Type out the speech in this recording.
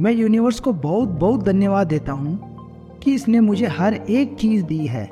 मैं यूनिवर्स को बहुत बहुत धन्यवाद देता हूँ कि इसने मुझे हर एक चीज़ दी है।